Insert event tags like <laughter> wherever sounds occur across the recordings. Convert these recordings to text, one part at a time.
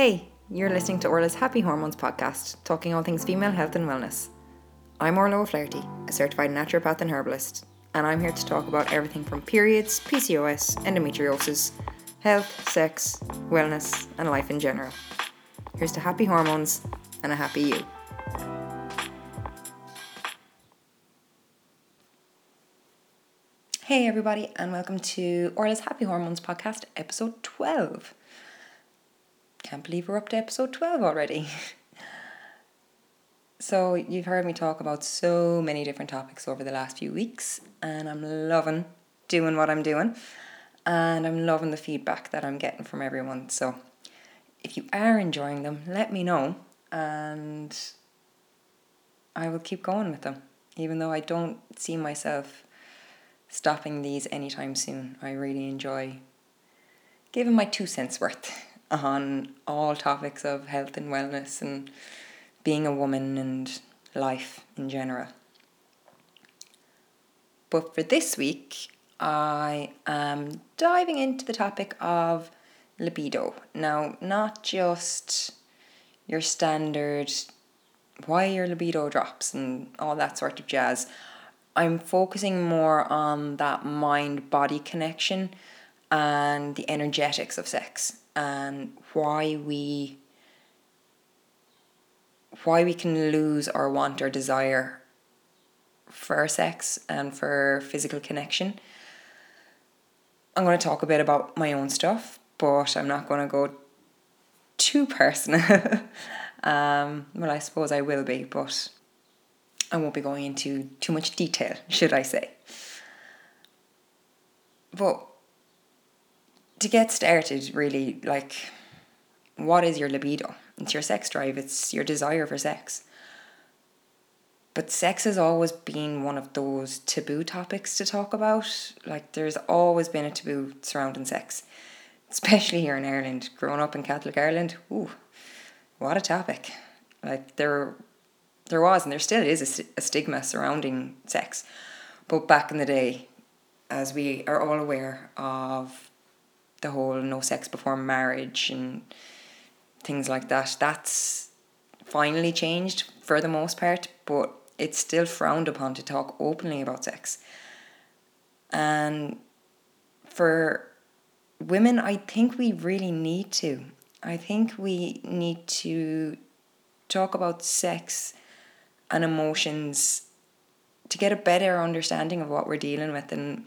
Hey, you're listening to Orla's Happy Hormones podcast, talking all things female health and wellness. I'm Orla O'Flaherty, a certified naturopath and herbalist, and I'm here to talk about everything from periods, PCOS, endometriosis, health, sex, wellness, and life in general. Here's to happy hormones and a happy you. Hey, everybody, and welcome to Orla's Happy Hormones podcast, episode 12. Can't believe we're up to episode 12 already. <laughs> so, you've heard me talk about so many different topics over the last few weeks, and I'm loving doing what I'm doing, and I'm loving the feedback that I'm getting from everyone. So, if you are enjoying them, let me know, and I will keep going with them, even though I don't see myself stopping these anytime soon. I really enjoy giving my two cents worth <laughs> on all topics of health and wellness and being a woman and life in general. But for this week, I am diving into the topic of libido. Now, not just your standard why your libido drops and all that sort of jazz. I'm focusing more on that mind body connection and the energetics of sex and why we why we can lose our want or desire for sex and for physical connection. I'm going to talk a bit about my own stuff, but I'm not going to go too personal. <laughs> um, well, I suppose I will be, but I won't be going into too much detail, should I say. But to get started, really, like, what is your libido? It's your sex drive, it's your desire for sex. But sex has always been one of those taboo topics to talk about. Like, there's always been a taboo surrounding sex, especially here in Ireland. Growing up in Catholic Ireland, ooh, what a topic. Like, there, there was and there still is a, a stigma surrounding sex. But back in the day, as we are all aware of the whole no sex before marriage and things like that. That's finally changed for the most part, but it's still frowned upon to talk openly about sex. And for women, I think we really need to. I think we need to talk about sex and emotions to get a better understanding of what we're dealing with and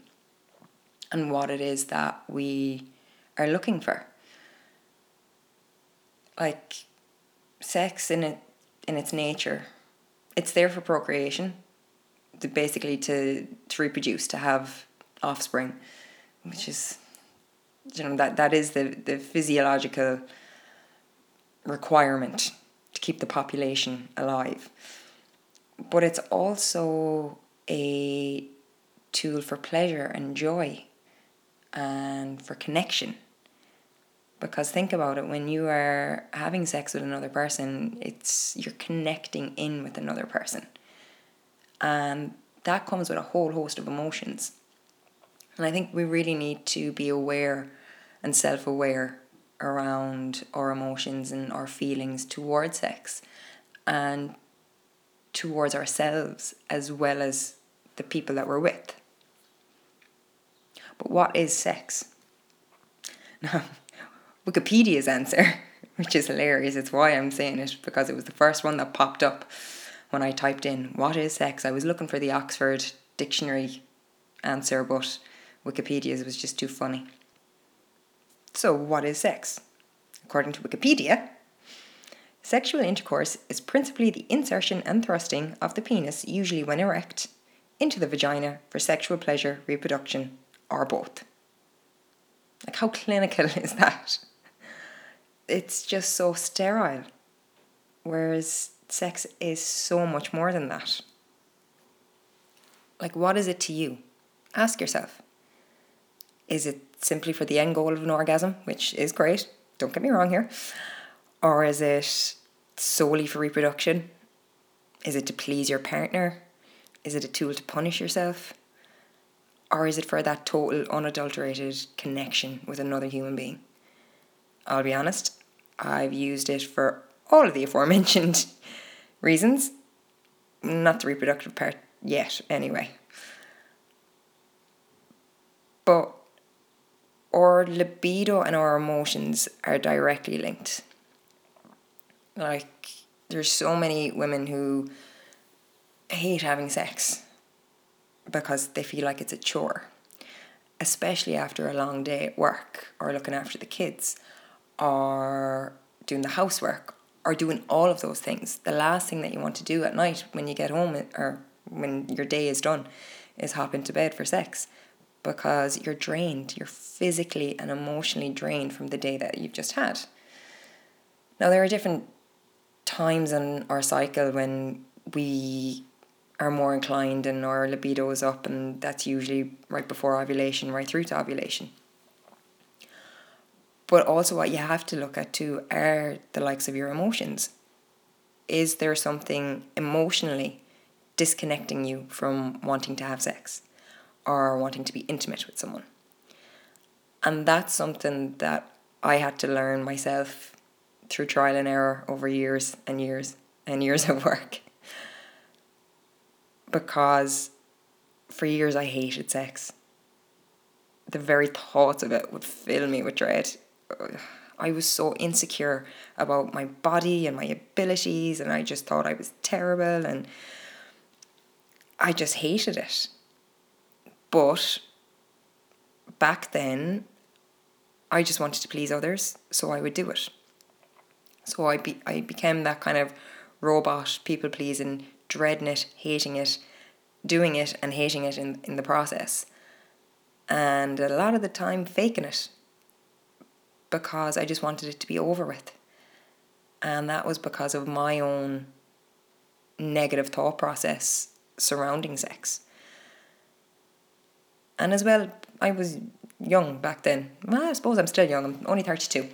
and what it is that we are looking for. Like sex in it in its nature, it's there for procreation, to basically to to reproduce, to have offspring, which is you know that that is the the physiological requirement to keep the population alive. But it's also a tool for pleasure and joy and for connection because think about it when you are having sex with another person it's you're connecting in with another person. And that comes with a whole host of emotions. And i think we really need to be aware and self-aware around our emotions and our feelings towards sex and towards ourselves as well as the people that we're with. But what is sex? <laughs> Now Wikipedia's answer, <laughs> which is hilarious. It's why I'm saying it because it was the first one that popped up when I typed in what is sex. I was looking for the Oxford Dictionary answer, but Wikipedia's was just too funny. So, what is sex? According to Wikipedia, sexual intercourse is principally the insertion and thrusting of the penis, usually when erect, into the vagina for sexual pleasure, reproduction, or both. Like, how clinical <laughs> is that? It's just so sterile. Whereas sex is so much more than that. Like, what is it to you? Ask yourself. Is it simply for the end goal of an orgasm, which is great, don't get me wrong here? Or is it solely for reproduction? Is it to please your partner? Is it a tool to punish yourself? Or is it for that total unadulterated connection with another human being? I'll be honest, I've used it for all of the <laughs> aforementioned reasons. Not the reproductive part yet, anyway. But our libido and our emotions are directly linked. Like, there's so many women who hate having sex because they feel like it's a chore, especially after a long day at work or looking after the kids or doing the housework or doing all of those things. The last thing that you want to do at night when you get home or when your day is done is hop into bed for sex because you're drained. You're physically and emotionally drained from the day that you've just had. Now, there are different times in our cycle when we are more inclined and our libido is up, and that's usually right before ovulation, right through to ovulation. But also, what you have to look at too are the likes of your emotions. Is there something emotionally disconnecting you from wanting to have sex or wanting to be intimate with someone? And that's something that I had to learn myself through trial and error over years and years and years of work. Because for years I hated sex. The very thoughts of it would fill me with dread. I was so insecure about my body and my abilities, and I just thought I was terrible, and I just hated it. But back then, I just wanted to please others, so I would do it. So I be I became that kind of robot, people pleasing, dreading it, hating it, doing it and hating it in, in the process. And a lot of the time faking it because I just wanted it to be over with. And that was because of my own negative thought process surrounding sex. And as well, I was young back then. Well, I suppose I'm still young, I'm only 32.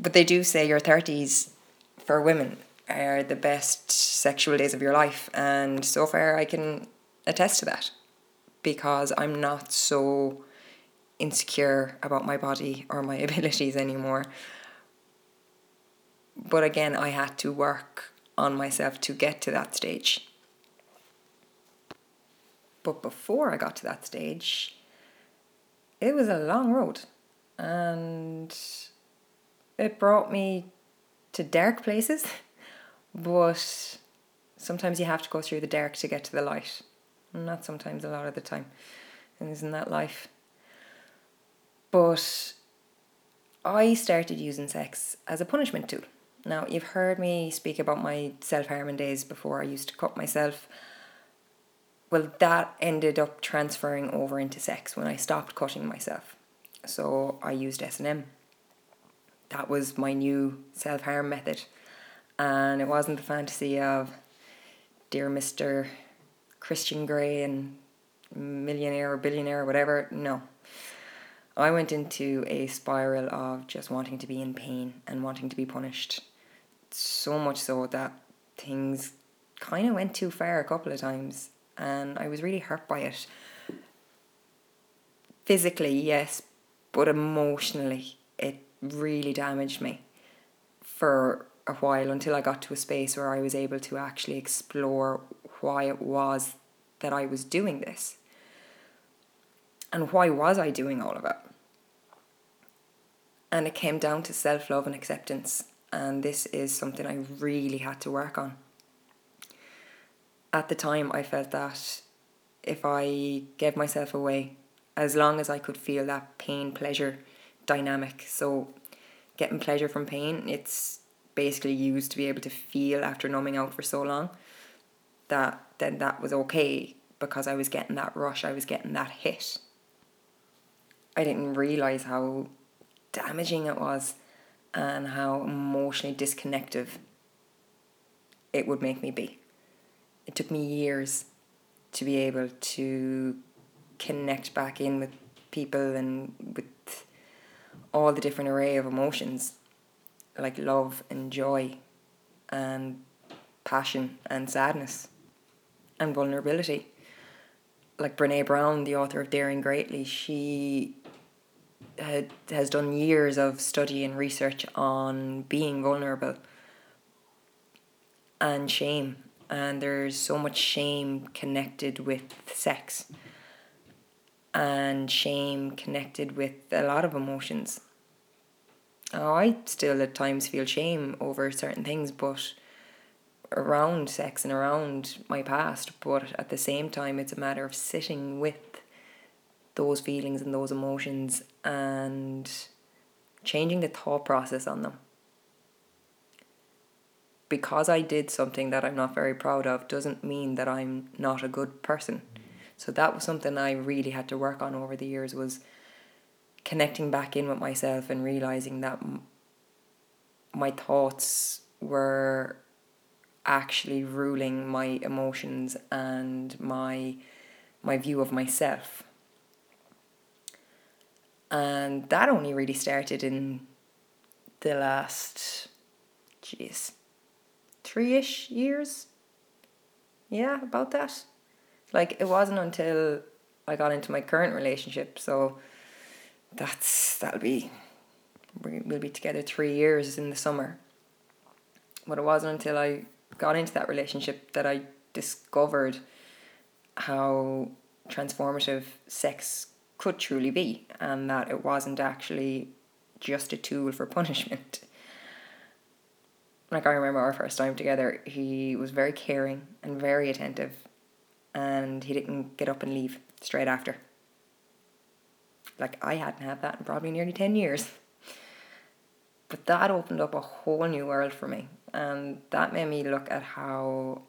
But they do say your 30s for women are the best sexual days of your life. And so far, I can attest to that because I'm not so insecure about my body or my <laughs> abilities anymore. But again, I had to work on myself to get to that stage. But before I got to that stage, it was a long road and it brought me to dark places, <laughs> but sometimes you have to go through the dark to get to the light. Not sometimes, a lot of the time. And isn't that life? But I started using sex as a punishment tool. Now, you've heard me speak about my self harming days before. I used to cut myself well, that ended up transferring over into sex when I stopped cutting myself. So I used S&M. That was my new self-harm method. And it wasn't the fantasy of dear Mr. Christian Grey and millionaire or billionaire or whatever. No. I went into a spiral of just wanting to be in pain and wanting to be punished. So much so that things kind of went too far a couple of times and I was really hurt by it. Physically, yes, but emotionally, it really damaged me for a while until I got to a space where I was able to actually explore why it was that I was doing this. And why was I doing all of it? And it came down to self love and acceptance. And this is something I really had to work on at the time I felt that if I gave myself away, as long as I could feel that pain pleasure dynamic, so getting pleasure from pain, it's basically used to be able to feel after numbing out for so long that then that was okay because I was getting that rush, I was getting that hit. I didn't realize how damaging it was and how emotionally disconnected it would make me be it took me years to be able to connect back in with people and with all the different array of emotions like love and joy and passion and sadness and vulnerability. Like Brene Brown, the author of Daring Greatly, she has done years of study and research on being vulnerable and shame and there's so much shame connected with sex and shame connected with a lot of emotions. Oh, I still at times feel shame over certain things, but around sex and around my past, but at the same time, it's a matter of sitting with those feelings and those emotions and changing the thought process on them because I did something that I'm not very proud of doesn't mean that I'm not a good person. So that was something I really had to work on over the years was connecting back in with myself and realizing that my thoughts were actually ruling my emotions and my my view of myself. And that only really started in the last jeez three ish years. Yeah, about that. Like it wasn't until I got into my current relationship, so that's that'll be we'll be together three years in the summer. But it wasn't until I got into that relationship that I discovered how transformative sex could truly be and that it wasn't actually just a tool for <laughs> punishment like I remember our first time together, he was very caring and very attentive, and he didn't get up and leave straight after. Like I hadn't had that in probably nearly ten years. But that opened up a whole new world for me, and that made me look at how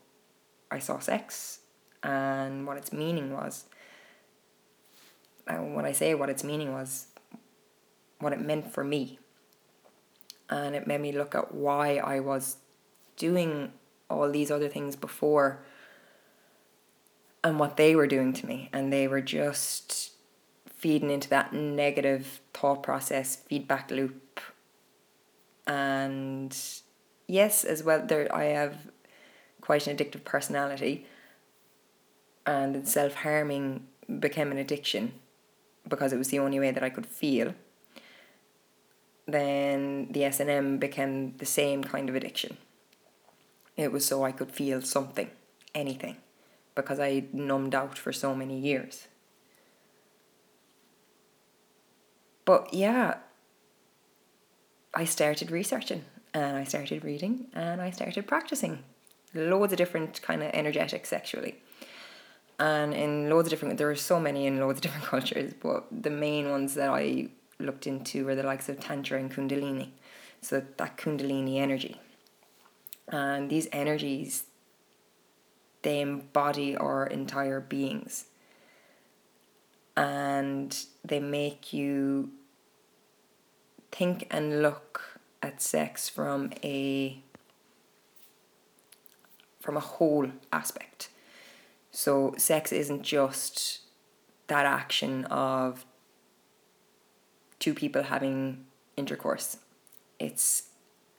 I saw sex and what its meaning was. And when I say what its meaning was, what it meant for me. And it made me look at why I was doing all these other things before and what they were doing to me. And they were just feeding into that negative thought process feedback loop. And yes as well there I have quite an addictive personality. And self-harming became an addiction because it was the only way that I could feel then the S&M became the same kind of addiction. It was so I could feel something, anything, because I numbed out for so many years. But yeah, I started researching and I started reading and I started practicing loads of different kind of energetics sexually. And in loads of different, there are so many in loads of different <laughs> cultures, but the main ones that I looked into were the likes of Tantra and Kundalini. So that Kundalini energy. And these energies, they embody our entire beings. And they make you think and look at sex from a from a whole aspect. So sex isn't just that action of two people having intercourse. It's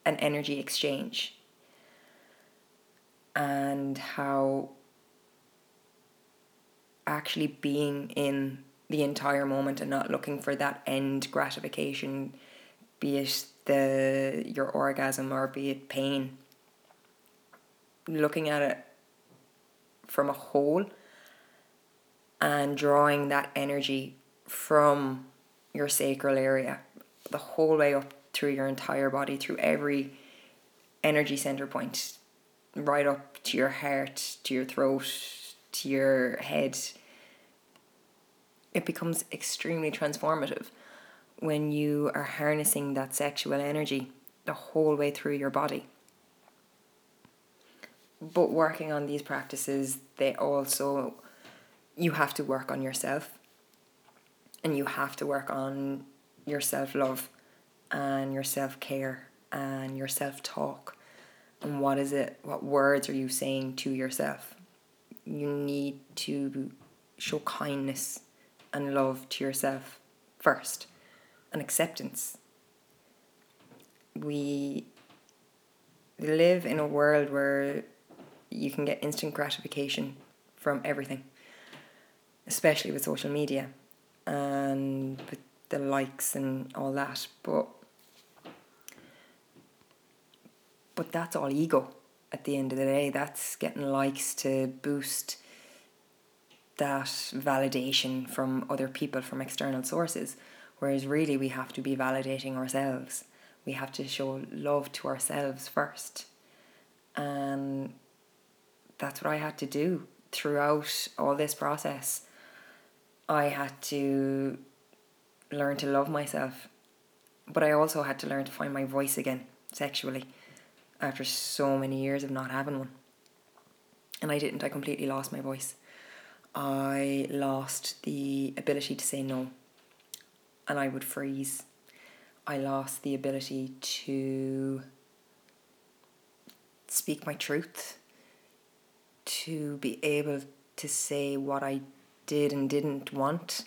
an energy exchange. And how actually being in the entire moment and not looking for that end gratification, be it the your orgasm or be it pain. Looking at it from a whole and drawing that energy from your sacral area, the whole way up through your entire body, through every energy center point, right up to your heart, to your throat, to your head. It becomes extremely transformative when you are harnessing that sexual energy the whole way through your body. But working on these practices, they also, you have to work on yourself. And you have to work on your self love and your self care and your self talk and what is it what words are you saying to yourself? You need to show kindness and love to yourself first. And acceptance. We live in a world where you can get instant gratification from everything especially with social media and the likes and all that. But but that's all ego at the end of the day. That's getting likes to boost that validation from other people, from external sources. Whereas really, we have to be validating ourselves. We have to show love to ourselves first. And that's what I had to do throughout all this process. I had to learn to love myself, but I also had to learn to find my voice again sexually after so many years of not having one. And I didn't, I completely lost my voice. I lost the ability to say no, and I would freeze. I lost the ability to speak my truth, to be able to say what I did and didn't want.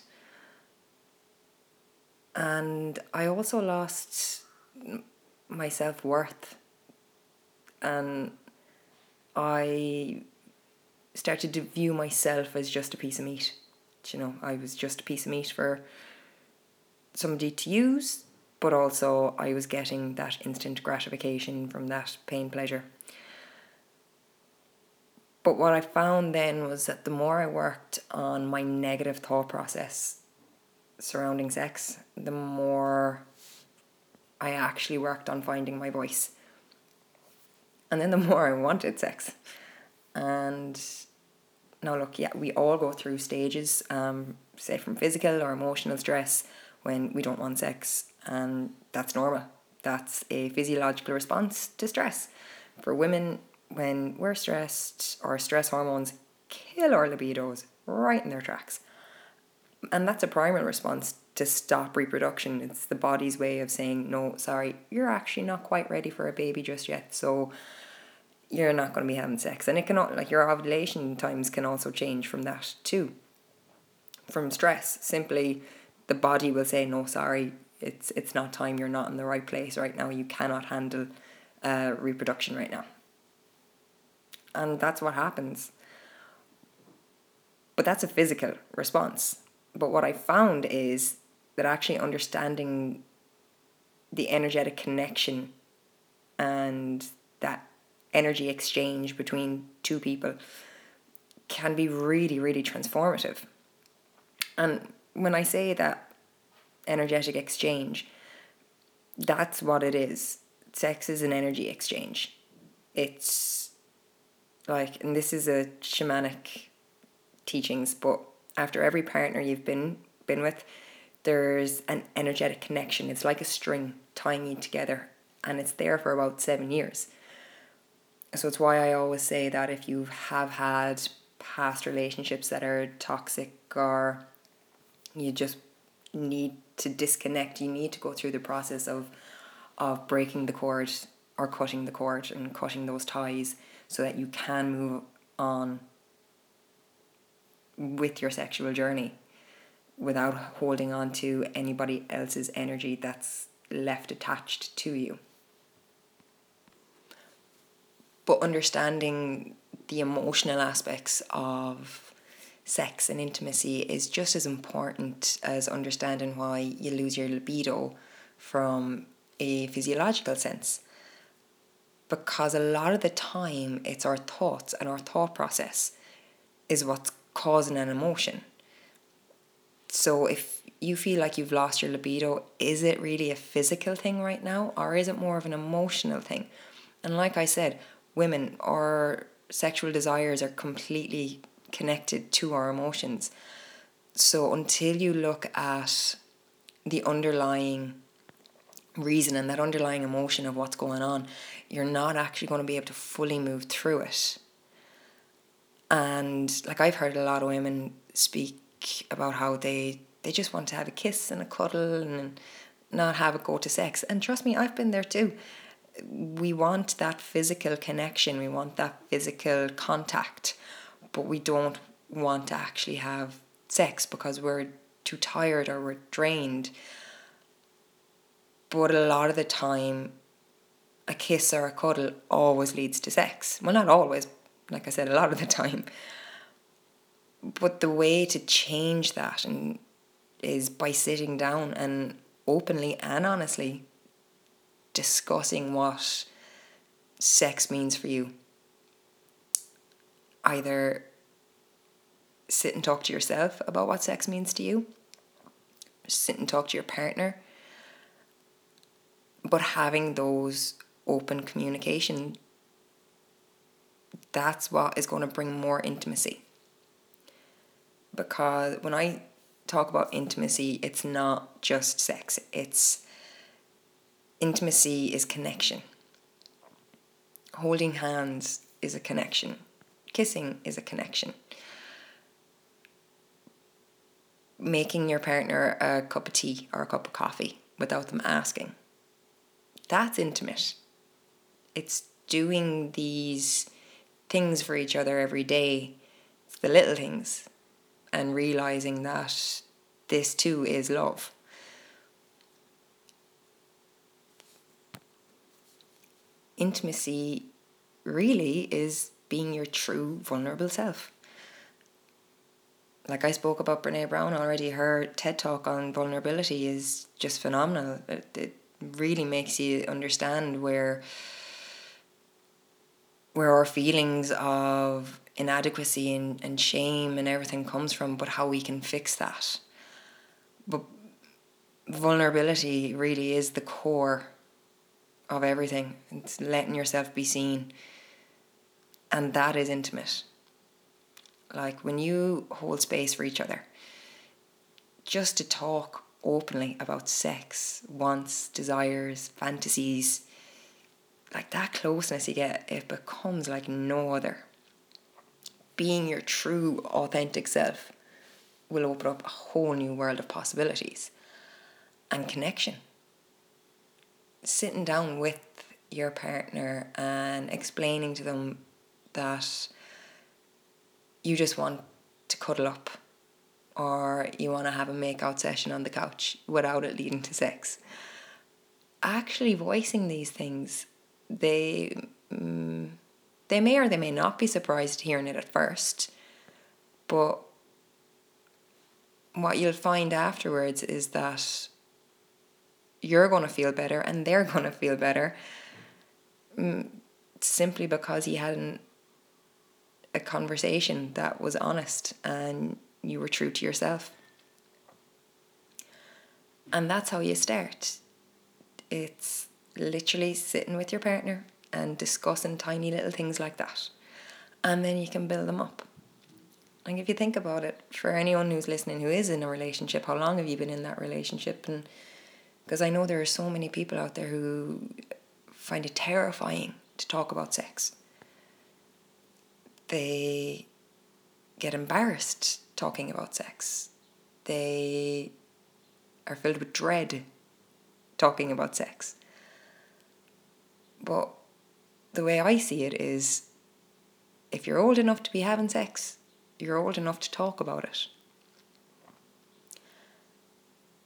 And I also lost my self worth and I started to view myself as just a piece of meat. You know, I was just a piece of meat for somebody to use, but also I was getting that instant gratification from that pain pleasure. But what I found then was that the more I worked on my negative thought process surrounding sex, the more I actually worked on finding my voice and then the <laughs> more I wanted sex. And now, look, yeah, we all go through stages, um, say from physical or emotional stress when we don't want sex, and that's normal. That's a physiological response to stress. For women, when we're stressed, our stress hormones kill our libidos right in their tracks. And that's a primal response to stop reproduction. It's the body's way of saying, no, sorry, you're actually not quite ready for a baby just yet. So you're not going to be having sex. And it can, like, your ovulation times can also change from that too. From stress. Simply, the body will say, no, sorry, it's, it's not time. You're not in the right place right now. You cannot handle uh, reproduction right now. And that's what happens. But that's a physical response. But what I found is that actually understanding the energetic connection and that energy exchange between two people can be really, really transformative. And when I say that energetic exchange, that's what it is. Sex is an energy exchange. It's like, and this is a shamanic teachings, but after every partner you've been been with, there's an energetic connection. It's like a string tying you together, and it's there for about seven years. So it's why I always say that if you have had past relationships that are toxic or you just need to disconnect, you need to go through the process of of breaking the cord or cutting the cord and cutting those ties so that you can move on with your sexual journey without holding on to anybody else's energy that's left attached to you but understanding the emotional aspects of sex and intimacy is just as important as understanding why you lose your libido from a physiological sense. Because a lot of the time, it's our thoughts and our thought process is what's causing an emotion. So if you feel like you've lost your libido, is it really a physical thing right now, or is it more of an emotional thing? And like I said, women, our sexual desires are completely connected to our emotions. So until you look at the underlying reason and that underlying emotion of what's going on, you're not actually going to be able to fully move through it. And like I've heard a lot of women speak about how they they just want to have a kiss and a cuddle and not have it go to sex. And trust me, I've been there too we want that physical connection, we want that physical contact, but we don't want to actually have sex because we're too tired or we're drained. But a lot of the time, a kiss or a cuddle always leads to sex. Well, not always, like I said, a lot of the time. But the way to change that and is by sitting down and openly and honestly discussing what sex means for you. Either sit and talk to yourself about what sex means to you, sit and talk to your partner, but having those open communication that's what is going to bring more intimacy. Because when i talk about intimacy it's not just sex it's intimacy is connection. Holding hands is a connection. Kissing is a connection. Making your partner a cup of tea or a cup of coffee without them asking. That's intimate. It's doing these things for each other every day. The little things and realizing that this too is love. Intimacy really is being your true vulnerable self. Like I spoke about Brene Brown already, her TED talk on vulnerability is just phenomenal. It, it really makes you understand where where our feelings of inadequacy and, and shame and everything comes from, but how we can fix that. But vulnerability really is the core of everything. It's letting yourself be seen. And that is intimate. Like when you hold space for each other, just to talk openly about sex, wants, desires, fantasies, like that closeness you get, it becomes like no other. Being your true, authentic self will open up a whole new world of possibilities and connection. Sitting down with your partner and explaining to them that you just want to cuddle up or you want to have a makeout session on the couch without it leading to sex. Actually, voicing these things, they mm, they may or they may not be surprised hearing it at first, but what you'll find afterwards is that you're going to feel better and they're <laughs> going to feel better mm, simply because you had an, a conversation that was honest and you were true to yourself. And that's how you start. It's literally sitting with your partner and discussing tiny little things like that. And then you can build them up. Like if you think about it, for anyone who's listening who is in a relationship, how long have you been in that relationship? And because I know there are so many people out there who find it terrifying to talk about sex. They get embarrassed talking about sex. They are filled with dread talking about sex. But the way I see it is if you're old enough to be having sex, you're old enough to talk about it.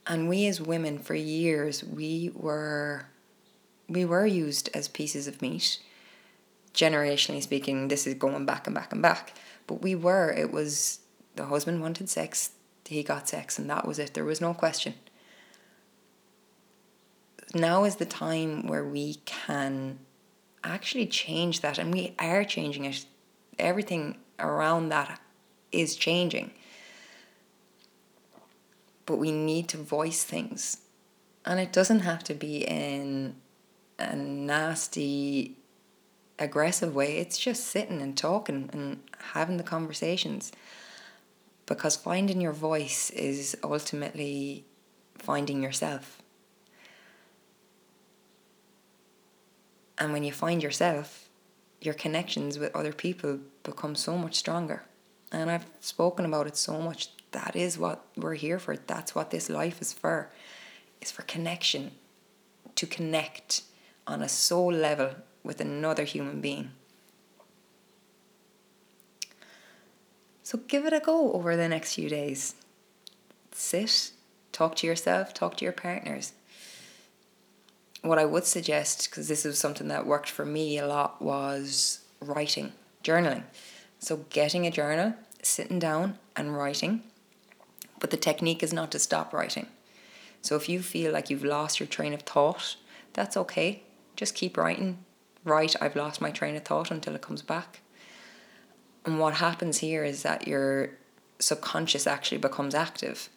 And we as women for years we were we were used as pieces of meat. Generationally speaking, this is going back and back and back. But we were, it was the husband wanted sex, he got sex, and that was it. There was no question. Now is the time where we can actually change that, and we are changing it. Everything around that is changing. But we need to voice things. And it doesn't have to be in a nasty, aggressive way. It's just sitting and talking and having the conversations because finding your voice is ultimately finding yourself. And when you find yourself, your connections with other people become so much stronger. And I've spoken about it so much. That is what we're here for. That's what this life is for. It's for connection, to connect on a soul level with another human being. So give it a go over the next few days. Sit, talk to yourself, talk to your partners. What I would suggest, because this was something that worked for me a lot, was writing, journaling. So getting a journal, sitting down and writing But the technique is not to stop writing. So if you feel like you've lost your train of thought, that's okay. Just keep writing. Write, I've lost my train of thought until it comes back. And what happens here is that your subconscious actually becomes active.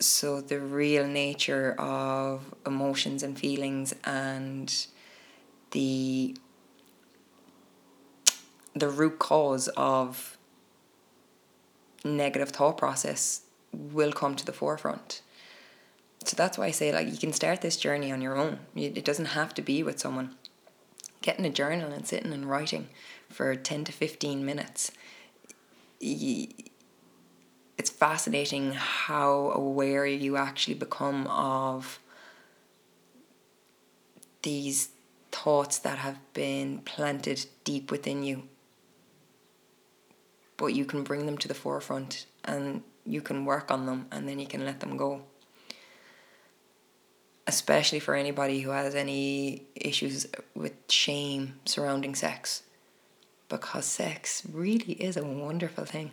So the real nature of emotions and feelings and the the root cause of negative thought process will come to the forefront. So that's why I say like you can start this journey on your own. It doesn't have to be with someone. Getting a journal and sitting and writing for 10 to 15 minutes. It's fascinating how aware you actually become of these thoughts that have been planted deep within you but you can bring them to the forefront and you can work on them and then you can let them go. Especially for anybody who has any issues with shame surrounding sex. Because sex really is a wonderful thing.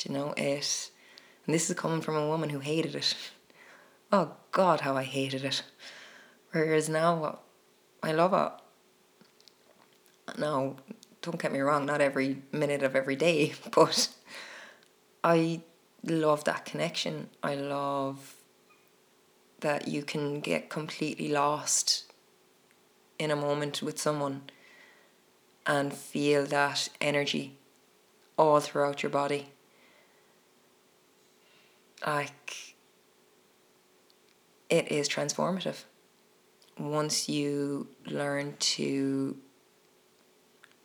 Do you know it? And this is coming from a woman who hated it. Oh God, how I hated it. Whereas now, uh, I love it. Now, don't get me wrong, not every minute of every day, <laughs> but I love that connection. I love that you can get completely lost in a moment with someone and feel that energy all throughout your body. Like, it is transformative. Once you learn to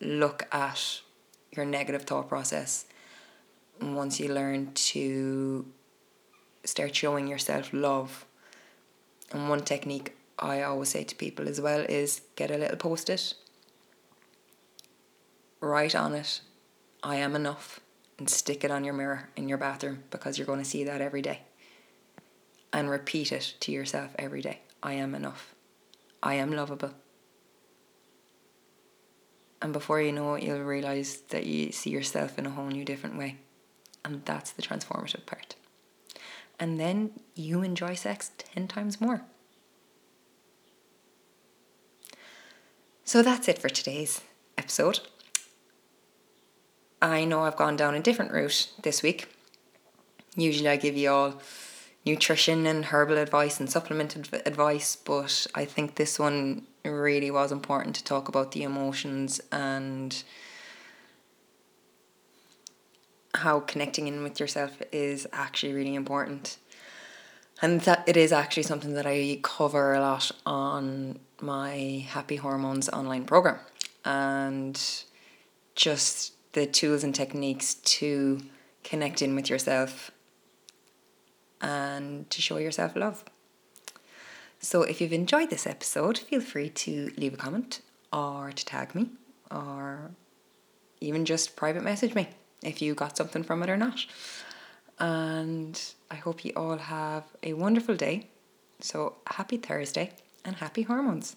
look at your negative thought process once you learn to start showing yourself love and one technique i always say to people as well is get a little post-it write on it i am enough and stick it on your mirror in your bathroom because you're going to see that every day and repeat it to yourself every day i am enough i am lovable and before you know it, you'll realize that you see yourself in a whole new different way. And that's the transformative part. And then you enjoy sex 10 times more. So that's it for today's episode. I know I've gone down a different route this week. Usually I give you all nutrition and herbal advice and supplement advice, but I think this one really was important to talk about the emotions and how connecting in with yourself is actually really important. And that it is actually something that I cover a lot on my Happy Hormones online program. And just the tools and techniques to connect in with yourself and to show yourself love. So if you've enjoyed this episode, feel free to leave a comment or to tag me or even just private message me if you got something from it or not. And I hope you all have a wonderful day. So happy Thursday and happy hormones.